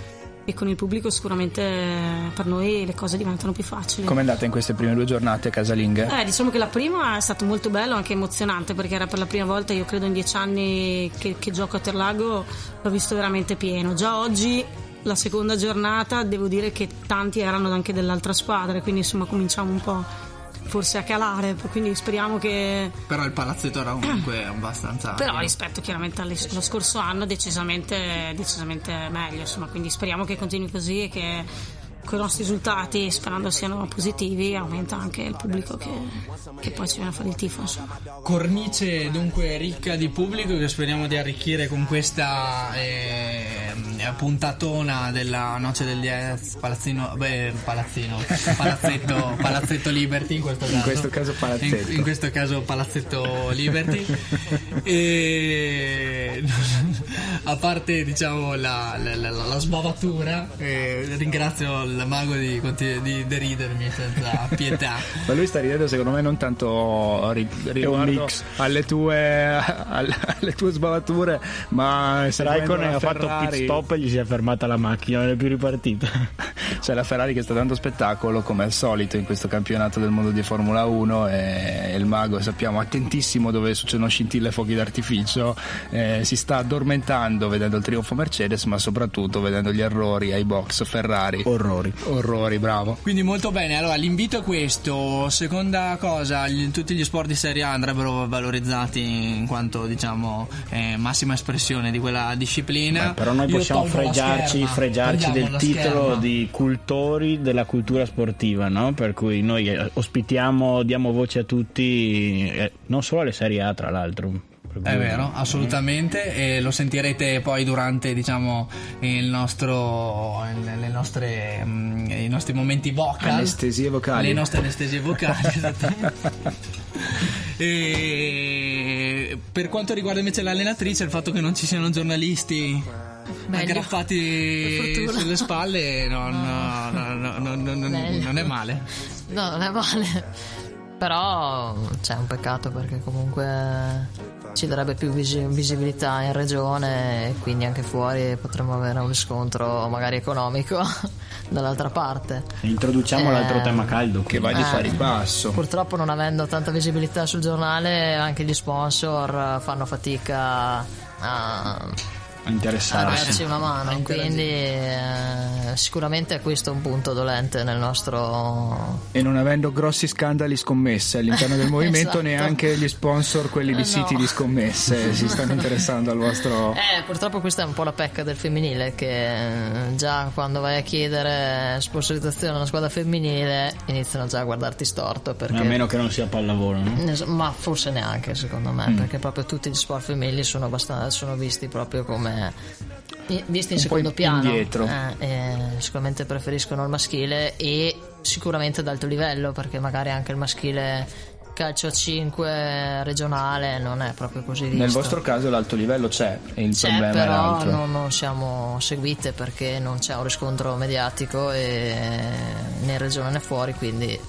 e con il pubblico sicuramente per noi le cose diventano più facili. Come è andata in queste prime due giornate casalinghe? Eh, diciamo che la prima è stato molto bello, anche emozionante, perché era per la prima volta, io credo in dieci anni che, che gioco a Terlago, l'ho visto veramente pieno. Già oggi, la seconda giornata, devo dire che tanti erano anche dell'altra squadra, quindi insomma cominciamo un po' forse a calare, quindi speriamo che... però il palazzetto era comunque abbastanza Però rispetto chiaramente allo scorso anno decisamente, decisamente meglio, insomma, quindi speriamo che continui così e che con i nostri risultati, sperando siano positivi, aumenta anche il pubblico che, che poi ci viene a fare il tifo. Insomma. cornice dunque ricca di pubblico che speriamo di arricchire con questa eh, puntatona della Noce del Jazz Palazzino beh Palazzino Palazzetto Palazzetto Liberty in questo caso. In questo caso palazzetto. in, in questo caso Palazzetto Liberty. E a parte diciamo la, la, la- la sbavatura eh, ringrazio il mago di, di deridermi senza pietà. Ma lui sta ridendo secondo me non tanto ri- riguardo alle tue, alle, alle tue sbavature, ma Raikkonen ha fatto pit stop poi gli si è fermata la macchina, non è più ripartita. C'è la Ferrari che sta dando spettacolo come al solito in questo campionato del mondo di Formula 1 e il mago sappiamo attentissimo dove succedono scintille e fuochi d'artificio, eh, si sta addormentando vedendo il trionfo Mercedes ma soprattutto vedendo gli errori ai box Ferrari. Orrori. Orrori, bravo. Quindi molto bene, allora l'invito è questo. Seconda cosa, gli- tutti gli sport di Serie A andrebbero valorizzati in quanto diciamo eh, massima espressione di quella disciplina. Beh, però noi Io possiamo fregiarci, scherma, fregiarci del titolo scherma. di cultori della cultura sportiva, no? Per cui noi eh, ospitiamo, diamo voce a tutti, eh, non solo alle Serie A tra l'altro. È vero, assolutamente, e lo sentirete poi durante diciamo il nostro, nostre, mm, i nostri momenti vocal. Anestesie vocali. Le nostre anestesie vocali, esattamente. E per quanto riguarda invece l'allenatrice, il fatto che non ci siano giornalisti Meglio. aggrappati sulle spalle non, no, no, no, no, no, no, Meglio. non è male. No, non è male. Però c'è un peccato perché comunque ci darebbe più visi- visibilità in regione e quindi anche fuori potremmo avere un riscontro magari economico dall'altra parte. Introduciamo Eh, l'altro tema caldo. Che va di Eh. pari passo. Purtroppo non avendo tanta visibilità sul giornale anche gli sponsor fanno fatica a, a a interessarsi. darci una mano, quindi eh, sicuramente questo è un punto dolente nel nostro E non avendo grossi scandali scommesse all'interno del movimento, Esatto. neanche gli sponsor, quelli di Eh, siti no. di scommesse, si stanno interessando al vostro. Eh, purtroppo questa è un po' la pecca del femminile che eh, già quando vai a chiedere sponsorizzazione a una squadra femminile iniziano già a guardarti storto perché A meno che non sia pallavolo, no? Ma forse neanche secondo me Mm. perché proprio tutti gli sport femminili sono, abbastanza, sono visti proprio come i- visti in Un po' secondo in- piano. Eh, e sicuramente preferiscono il maschile e sicuramente ad alto livello perché magari anche il maschile calcio a 5 regionale non è proprio così visto Nel vostro caso l'alto livello c'è, e il c'è, problema è però l'altro. non, non siamo seguite perché non c'è un riscontro mediatico e né in regione né fuori, quindi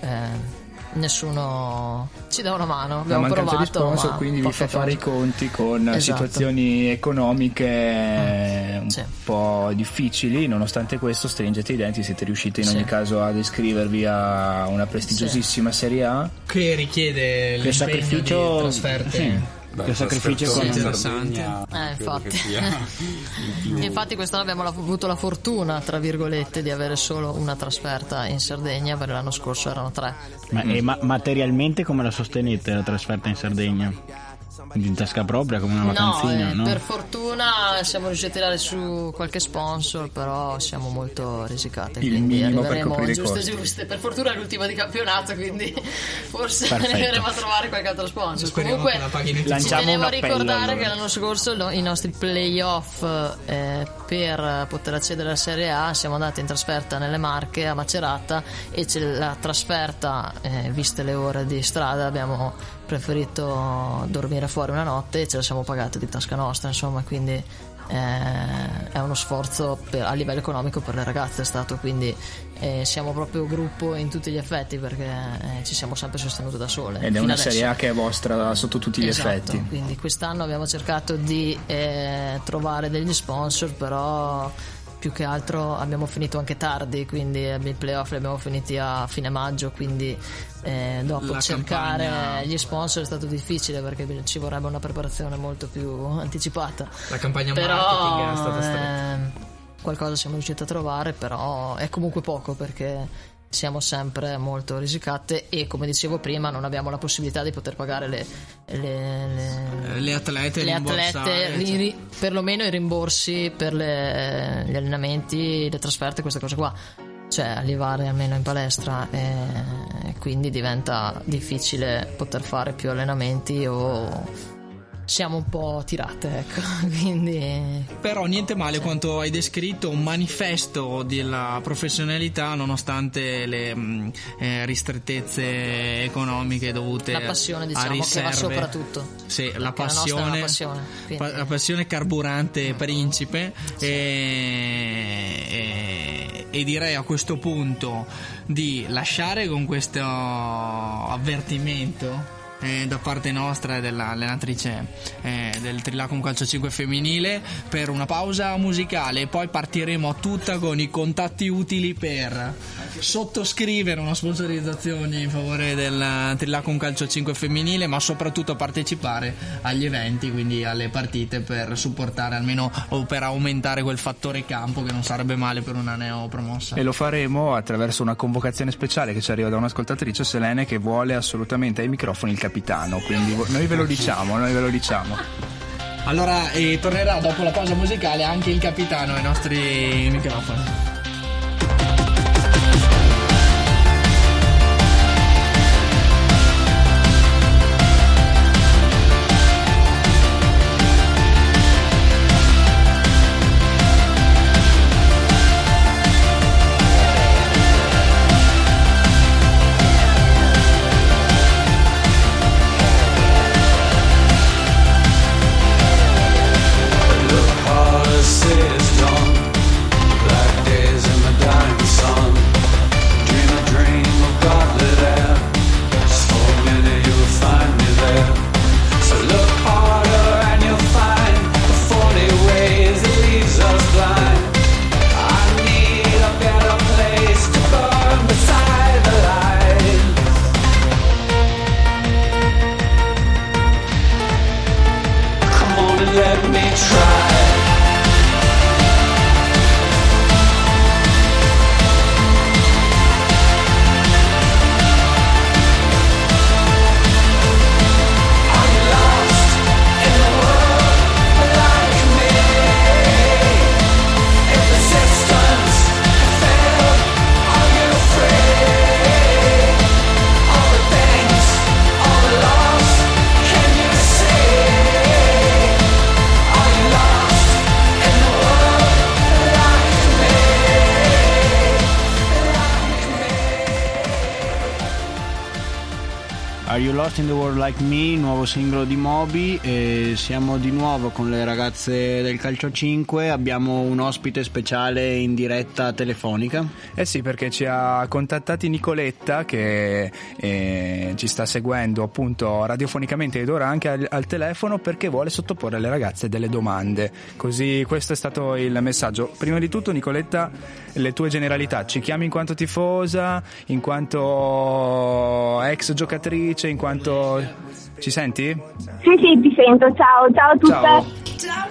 eh, nessuno ci dà una mano. La Abbiamo mancanza provato, di sponsor ma quindi vi fa fare i conti con Esatto. situazioni economiche eh, un Sì. po' difficili, nonostante questo stringete i denti, siete riusciti in Sì. ogni caso ad iscrivervi a una prestigiosissima Serie A. Che richiede l'impegno sacrificio- di trasferte. Beh, Che sacrificio trasferto in economico. Sardegna, Eh, infatti. il Infatti quest'anno abbiamo la- avuto la fortuna, tra virgolette, di avere solo una trasferta in Sardegna, perché l'anno scorso erano tre. Ma, e ma- materialmente come la sostenete la trasferta in Sardegna? In tasca propria come una No, vacanzina, eh, no? per fortuna siamo riusciti a tirare su qualche sponsor, però siamo molto risicate. Il quindi minimo per arriveremo coprire costi. giuste. Per fortuna è l'ultima di campionato, quindi forse Perfetto. arriveremo a trovare qualche altro sponsor. Speriamo Comunque che la ci tenevo a ricordare allora. che l'anno scorso no- i nostri playoff eh, per poter accedere alla Serie A siamo andati in trasferta nelle Marche a Macerata e la trasferta, eh, viste le ore di strada, abbiamo preferito dormire fuori una notte e ce la siamo pagata di tasca nostra, insomma, quindi eh, è uno sforzo per- a livello economico per le ragazze è stato quindi eh, siamo proprio gruppo in tutti gli effetti perché eh, ci siamo sempre sostenute da sole Ed è una adesso. Serie A che è vostra sotto tutti gli Esatto, effetti. Quindi quest'anno abbiamo cercato di eh, trovare degli sponsor, però più che altro abbiamo finito anche tardi, quindi eh, i playoff li abbiamo finiti a fine maggio, quindi eh, dopo La cercare campagna- gli sponsor è stato difficile perché ci vorrebbe una preparazione molto più anticipata. La campagna Però marketing è stata stretta. ehm, qualcosa siamo riusciti a trovare, però è comunque poco perché siamo sempre molto risicate e come dicevo prima non abbiamo la possibilità di poter pagare le, le, le- Le atlete le atlete, ri- cioè. ri- perlomeno i rimborsi per le- gli allenamenti, le trasferte, queste cose qua. Cioè arrivare almeno in palestra e, e quindi diventa difficile poter fare più allenamenti o siamo un po' tirate, ecco. Quindi Però niente male quanto hai descritto un manifesto della professionalità nonostante le mh, eh, ristrettezze economiche dovute la passione a diciamo che va riserve. soprattutto. Sì, la passione, una passione, pa- la passione carburante principe e, e- e direi a questo punto di lasciare con questo avvertimento eh, da parte nostra e dell'allenatrice eh, del Trilacum Calcio 5 femminile per una pausa musicale. E poi partiremo a tutta con i contatti utili per sottoscrivere una sponsorizzazione in favore del Trilacum Calcio 5 femminile ma soprattutto partecipare agli eventi quindi alle partite per supportare almeno o per aumentare quel fattore campo che non sarebbe male per una neopromossa. E lo faremo attraverso una convocazione speciale che ci arriva da un'ascoltatrice Selene che vuole assolutamente ai microfoni il capitano. Quindi noi ve lo diciamo, noi ve lo diciamo. allora eh, tornerà dopo la pausa musicale anche il capitano ai nostri microfoni Are You Lost in the World Like Me, nuovo singolo di Moby e siamo di nuovo con le ragazze del Calcio 5, abbiamo un ospite speciale in diretta telefonica. Eh sì, perché ci ha contattati Nicoletta che eh, ci sta seguendo appunto radiofonicamente ed ora anche al, al telefono perché vuole sottoporre alle ragazze delle domande. Così questo è stato il messaggio. Prima di tutto Nicoletta, le tue generalità, ci chiami in quanto tifosa, in quanto ex giocatrice, in quanto... Ci senti? Sì, sì, ti sento. Ciao, ciao a tutte. Ciao.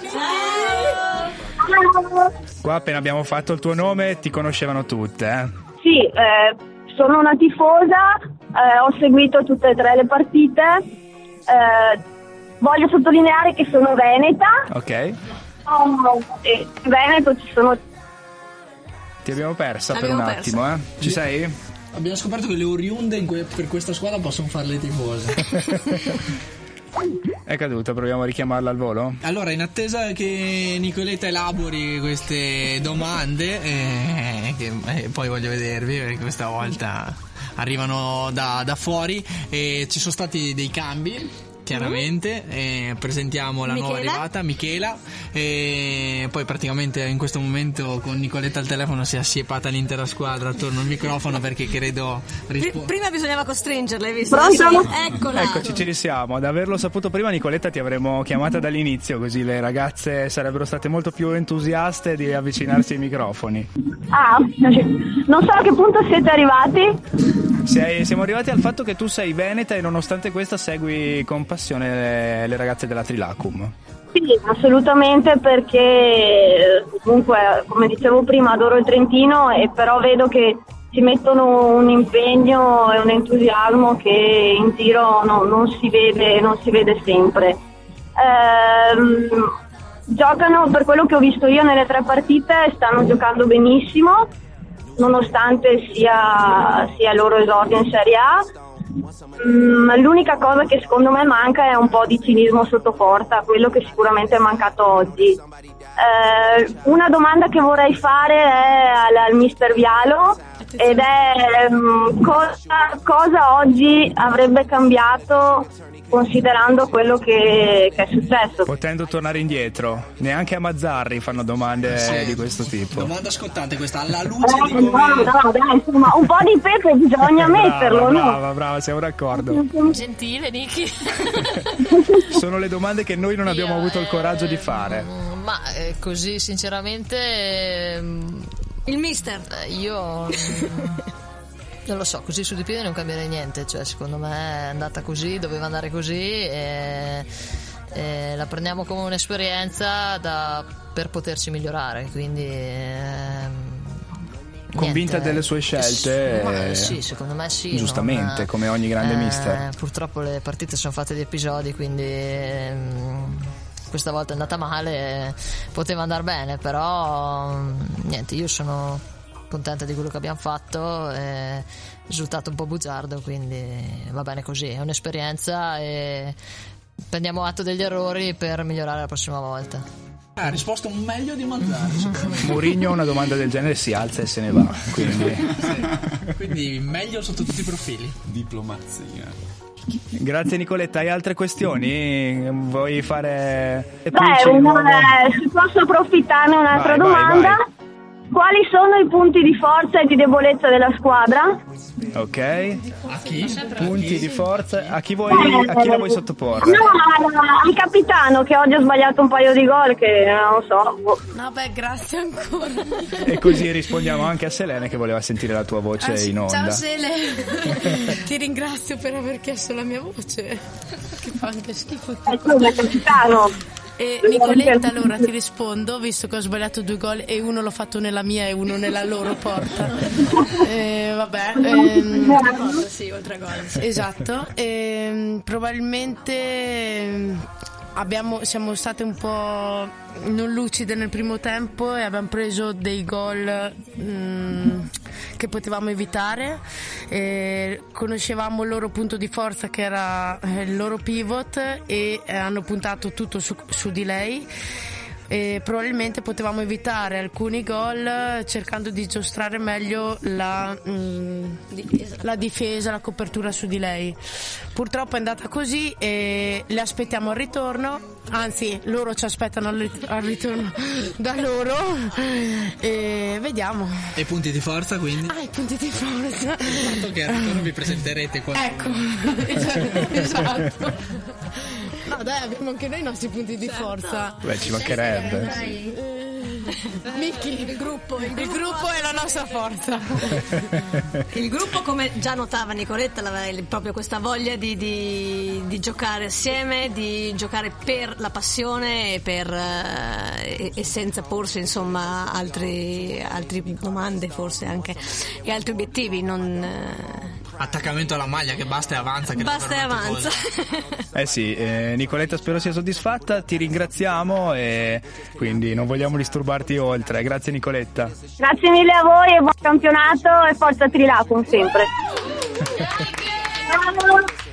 Qua appena abbiamo fatto il tuo nome ti conoscevano tutte, eh? Sì, eh, sono una tifosa, eh, ho seguito tutte e tre le partite. eh, voglio sottolineare che sono veneta. Ok. Oh, e in Veneto ci sono Ti abbiamo persa per L'abbiamo un persa. attimo, eh? Ci sei? Abbiamo scoperto che le oriunde que- per questa squadra possono fare le tifose È caduta, proviamo a richiamarla al volo? Allora, in attesa che Nicoletta elabori queste domande, eh, che eh, poi voglio vedervi perché questa volta arrivano da, da fuori, e ci sono stati dei cambi. Chiaramente, eh, presentiamo la nuova Michela? arrivata, Michela, e poi praticamente in questo momento con Nicoletta al telefono si è assiepata l'intera squadra attorno al microfono perché credo rispo- prima bisognava costringerla, hai visto? Pronto? Eccola. Eccoci, ci risiamo. Ad averlo saputo prima, Nicoletta, ti avremmo chiamata dall'inizio, così le ragazze sarebbero state molto più entusiaste di avvicinarsi ai microfoni. Ah, non so a che punto siete arrivati. Sei- siamo arrivati al fatto che tu sei veneta e nonostante questo segui con passione le, le ragazze della Trilacum. Sì, assolutamente perché eh, comunque, come dicevo prima, adoro il Trentino e però vedo che ci mettono un impegno e un entusiasmo che in giro no- non, si vede, non si vede sempre. Ehm, giocano, per quello che ho visto io nelle tre partite, stanno giocando benissimo, nonostante sia, sia il loro esordio in Serie A. Mm, l'unica cosa che secondo me manca è un po' di cinismo sotto porta, quello che sicuramente è mancato oggi. Eh, una domanda che vorrei fare è al, al mister Vialo ed è mm, cosa, cosa oggi avrebbe cambiato considerando quello che, che è successo. Potendo tornare indietro, neanche a Mazzarri fanno domande Sì. di questo tipo. Domanda scottante questa, alla luce Eh, di no, come... no, dai, insomma, un po' di pepe bisogna metterlo, brava, no? brava, brava, siamo d'accordo. Gentile, Niki. Sono le domande che noi non abbiamo avuto il coraggio di fare. Ma eh, così, sinceramente. ehm, Il mister. eh, io. Non lo so, così su di piedi non cambierei niente, cioè secondo me è andata così, doveva andare così e, e la prendiamo come un'esperienza da- per poterci migliorare, quindi... ehm, Convinta niente. delle sue scelte? Ma, eh, sì, secondo me sì. Giustamente, non- come ogni grande eh, mister. Purtroppo le partite sono fatte di episodi, quindi ehm, questa volta è andata male, poteva andare bene, però niente, io sono contenta di quello che abbiamo fatto, è risultato un po' bugiardo, quindi va bene così, è un'esperienza e prendiamo atto degli errori per migliorare la prossima volta. Ha risposto meglio di me. Mourinho una domanda del genere si alza e se ne va. Quindi, Quindi meglio sotto tutti i profili. Diplomazia. grazie Nicoletta. Hai altre questioni? Vuoi fare Beh, una- eh, se posso approfittarne un'altra Vai, vai, domanda. Quali sono i punti di forza e di debolezza della squadra? Ok. A chi? Punti di forza. A chi, vuoi, a chi la vuoi sottoporre? No, al, capitano che oggi ha sbagliato un paio di gol che non lo so. boh. No, beh, grazie ancora. E così rispondiamo anche a Selene che voleva sentire la tua voce Ah, in onda. Ciao Sele, ti ringrazio per aver chiesto la mia voce. Che fa anche schifo. Scusa, capitano. E Nicoletta, allora ti rispondo, visto che ho sbagliato due gol e uno l'ho fatto nella mia e uno nella loro porta. Eh, vabbè. ehm, Sì, oltre gol. Esatto, ehm, probabilmente ehm, abbiamo- siamo state un po' non lucide nel primo tempo e abbiamo preso dei gol mm, che potevamo evitare. Eh, conoscevamo il loro punto di forza che era il loro pivot e hanno puntato tutto su, su di lei. E probabilmente potevamo evitare alcuni gol cercando di giostrare meglio la, mm, la difesa, la copertura su di lei. Purtroppo è andata così e le aspettiamo al ritorno, anzi loro ci aspettano al, rit- al ritorno da loro e vediamo. E punti di forza quindi? Ah, i punti di forza. Il fatto che al ritorno vi presenterete qua. Ecco, esatto. No dai, abbiamo anche noi i nostri punti di forza. Beh, ci mancherebbe. Micchi, il gruppo, il gruppo è la nostra forza. Il gruppo, come già notava Nicoletta, aveva proprio questa voglia di, di- di giocare assieme, di giocare per la passione e, per, eh, e- e senza porsi insomma altri, altre domande forse anche e altri obiettivi. Non, eh, Attaccamento alla maglia che basta e avanza. Che basta e avanza. Eh sì, eh, Nicoletta spero sia soddisfatta, ti ringraziamo e quindi non vogliamo disturbarti oltre. Grazie Nicoletta. Grazie mille a voi e buon campionato e forza Trilacum sempre. Ciao.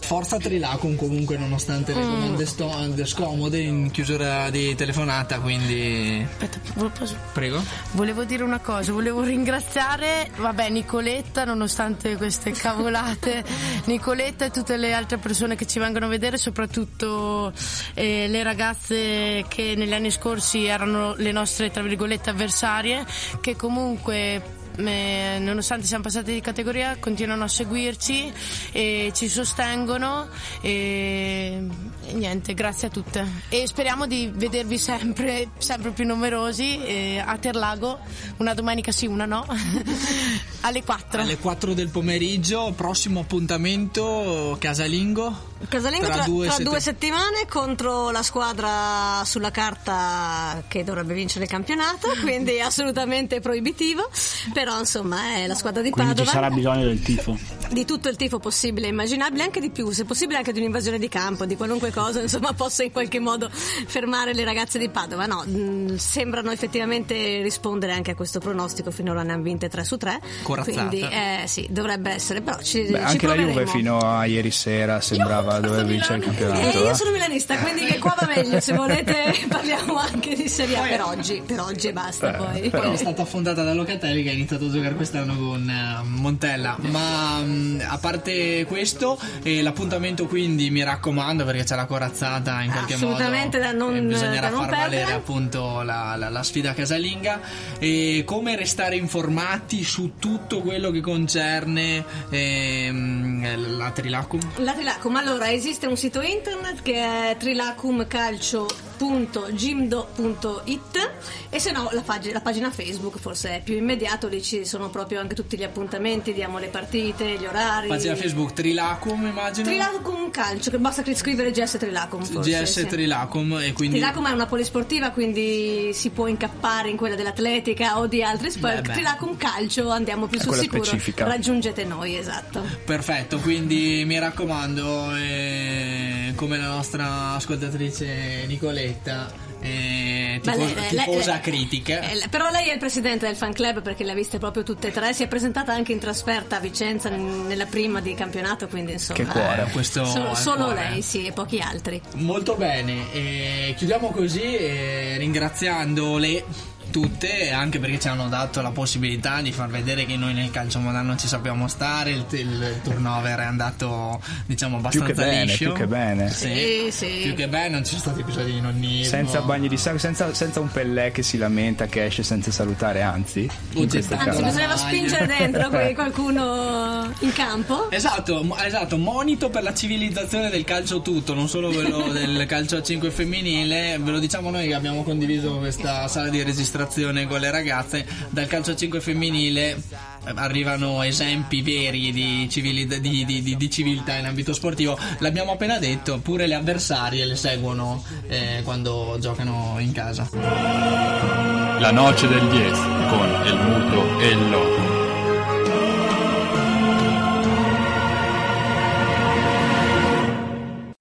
Forza Trilacum comunque nonostante le domande sto- scomode in chiusura di telefonata, quindi... Aspetta, vo- posso- Prego. Volevo dire una cosa, volevo ringraziare, vabbè, Nicoletta, nonostante queste cavolate, Nicoletta e tutte le altre persone che ci vengono a vedere, soprattutto eh, le ragazze che negli anni scorsi erano le nostre, tra virgolette, avversarie, che comunque nonostante siamo passati di categoria continuano a seguirci e ci sostengono e, e niente grazie a tutte e speriamo di vedervi sempre sempre più numerosi eh, a Terlago una domenica sì una no alle 4 Alle 4 del pomeriggio, prossimo appuntamento casalingo. Casalingo tra, Tra due tra sette- due settimane contro la squadra sulla carta che dovrebbe vincere il campionato, quindi assolutamente proibitivo. Però insomma è la squadra di Quindi ci Padova. sarà bisogno del tifo. Di tutto il tifo possibile e immaginabile, anche di più, se possibile anche di un'invasione di campo, di qualunque cosa, insomma, possa in qualche modo fermare le ragazze di Padova. No, mh, sembrano effettivamente rispondere anche a questo pronostico, finora ne hanno vinte 3 su 3. Corazzata. Quindi eh, sì, dovrebbe essere, però ci, Beh, ci anche la Juve proveremo. fino a ieri sera sembrava dover vincere il Eh, campionato. io eh. sono milanista, quindi che qua va meglio. Se volete parliamo anche di Serie A per oggi, per oggi e basta. poi. Poi è stata affondata da Locatelli che ha iniziato a giocare quest'anno con eh, Montella. Ma mm, a parte questo, eh, l'appuntamento quindi mi raccomando perché c'è la corazzata in qualche Assolutamente modo. da non- bisognerà da non far valere perdere. appunto la, la- la sfida casalinga. E come restare informati su tutto quello che concerne ehm, la Trilacum? La Trilacum, allora esiste un sito internet che è trilacumcalcio.gimdo.it e se no la, pag- la pagina Facebook forse è più immediato, lì ci sono proprio anche tutti gli appuntamenti, diamo le partite, gli orari. Pagina Facebook Trilacum immagino. Trilacum Calcio, che basta scrivere GS Trilacum forse. GS sì. Trilacum e quindi Trilacum è una polisportiva, quindi si può incappare in quella dell'atletica o di altri sport. Beh, beh. Trilacum Calcio andiamo più È sul sicuro. specifica. Raggiungete noi, esatto. Perfetto, quindi mi raccomando, eh, come la nostra ascoltatrice Nicoletta, eh, lei- lei- tifosa lei- critiche. Eh, Però lei è il presidente del fan club perché le ha viste proprio tutte e tre. Si è presentata anche in trasferta a Vicenza nella prima di campionato, quindi insomma. Che cuore. Questo Solo, è solo cuore. lei, sì, e pochi altri. Molto bene, e chiudiamo così eh, ringraziandole tutte, anche perché ci hanno dato la possibilità di far vedere che noi nel calcio moderno ci sappiamo stare, il, il turnover è andato diciamo Più abbastanza che bene, liscio. più che bene. Sì, Sì, sì. Più che bene, non ci sono stati episodi di nonnismo. Senza bagni di sangue, senza, senza un Pellè che si lamenta, che esce senza salutare, anzi. Anzi, caso. bisognava spingere dentro qualcuno in campo. Esatto, esatto, monito per la civilizzazione del calcio tutto, non solo quello del calcio a 5 femminile. Ve lo diciamo noi che abbiamo condiviso questa sala di registrazione con le ragazze. Dal calcio a 5 femminile eh, arrivano esempi veri di, civili- di- di- di- civiltà in ambito sportivo. L'abbiamo appena detto, pure le avversarie le seguono eh, quando giocano in casa. La noce del 10 con El Muto e el Loro.